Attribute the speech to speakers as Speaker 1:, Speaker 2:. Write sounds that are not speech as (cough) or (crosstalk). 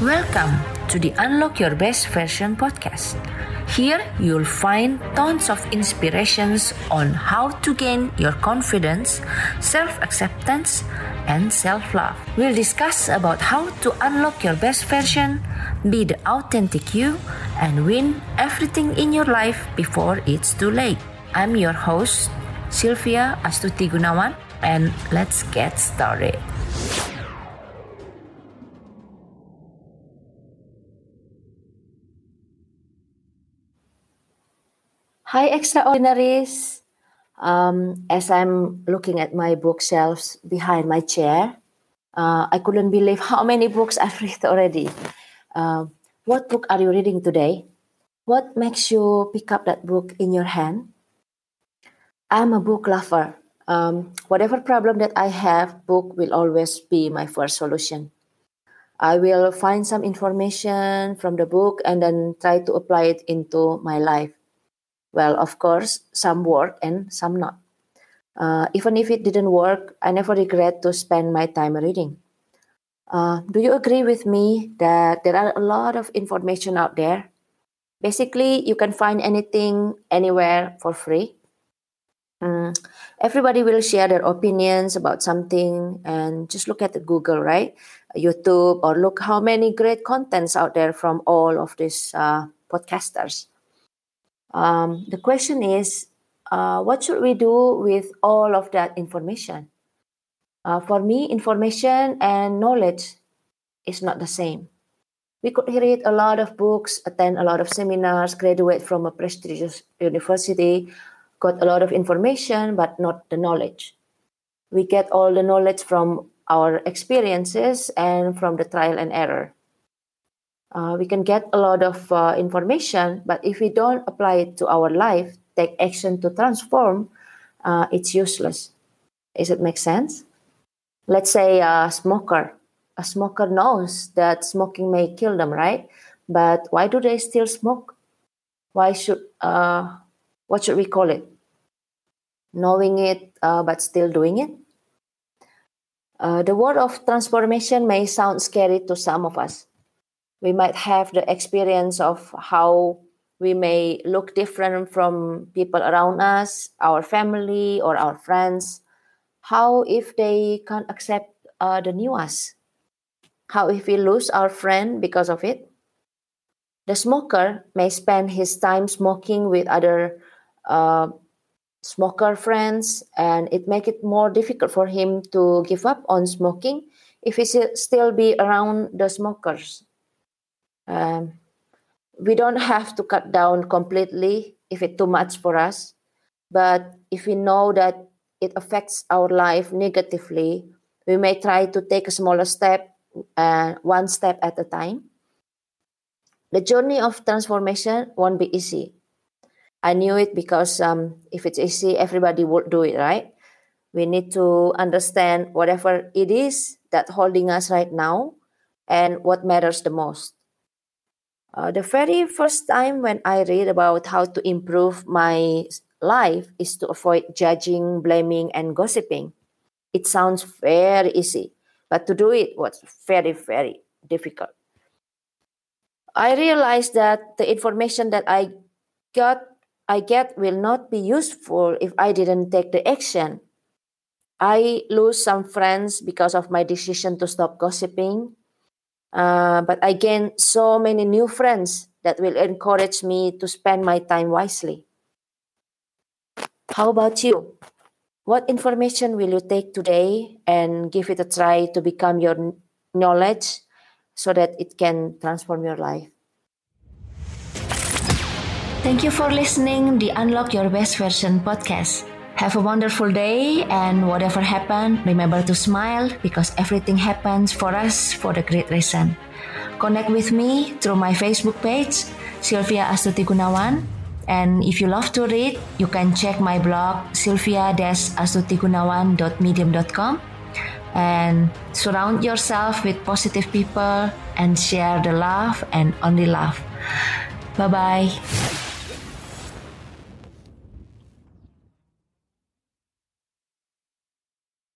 Speaker 1: Welcome to the Unlock Your Best Version podcast. Here you'll find tons of inspirations on how to gain your confidence, self-acceptance, and self-love. We'll discuss about how to unlock your best version, be the authentic you, and win everything in your life before it's too late. I'm your host, Sylvia Astuti Gunawan, and let's get started. Hi, extraordinaries. Um, as I'm looking at my bookshelves behind my chair, uh, I couldn't believe how many books I've (laughs) read already. Uh, what book are you reading today? What makes you pick up that book in your hand? I'm a book lover. Um, whatever problem that I have, book will always be my first solution. I will find some information from the book and then try to apply it into my life. Well, of course, some work and some not. Uh, even if it didn't work, I never regret to spend my time reading. Uh, do you agree with me that there are a lot of information out there? Basically, you can find anything anywhere for free. Mm, everybody will share their opinions about something and just look at Google, right? YouTube, or look how many great contents out there from all of these uh, podcasters. Um, the question is, uh, what should we do with all of that information? Uh, for me, information and knowledge is not the same. We could read a lot of books, attend a lot of seminars, graduate from a prestigious university, got a lot of information, but not the knowledge. We get all the knowledge from our experiences and from the trial and error uh, we can get a lot of uh, information, but if we don't apply it to our life, take action to transform, uh, it's useless. Does it make sense? Let's say a smoker. A smoker knows that smoking may kill them, right? But why do they still smoke? Why should uh, what should we call it? Knowing it uh, but still doing it. Uh, the word of transformation may sound scary to some of us we might have the experience of how we may look different from people around us, our family or our friends. How if they can't accept uh, the new us? How if we lose our friend because of it? The smoker may spend his time smoking with other uh, smoker friends, and it make it more difficult for him to give up on smoking if he still be around the smokers um, we don't have to cut down completely if it's too much for us. But if we know that it affects our life negatively, we may try to take a smaller step, uh, one step at a time. The journey of transformation won't be easy. I knew it because um, if it's easy, everybody would do it, right? We need to understand whatever it is that holding us right now and what matters the most. Uh, the very first time when I read about how to improve my life is to avoid judging, blaming, and gossiping. It sounds very easy, but to do it was very, very difficult. I realized that the information that I got I get will not be useful if I didn't take the action. I lose some friends because of my decision to stop gossiping uh, but I gain so many new friends that will encourage me to spend my time wisely. How about you? What information will you take today and give it a try to become your knowledge so that it can transform your life? Thank you for listening the Unlock Your Best Version podcast. Have a wonderful day, and whatever happened, remember to smile because everything happens for us for the great reason. Connect with me through my Facebook page, Sylvia Astuti Gunawan. And if you love to read, you can check my blog, sylvia-astutigunawan.medium.com. And surround yourself with positive people and share the love and only love. Bye bye.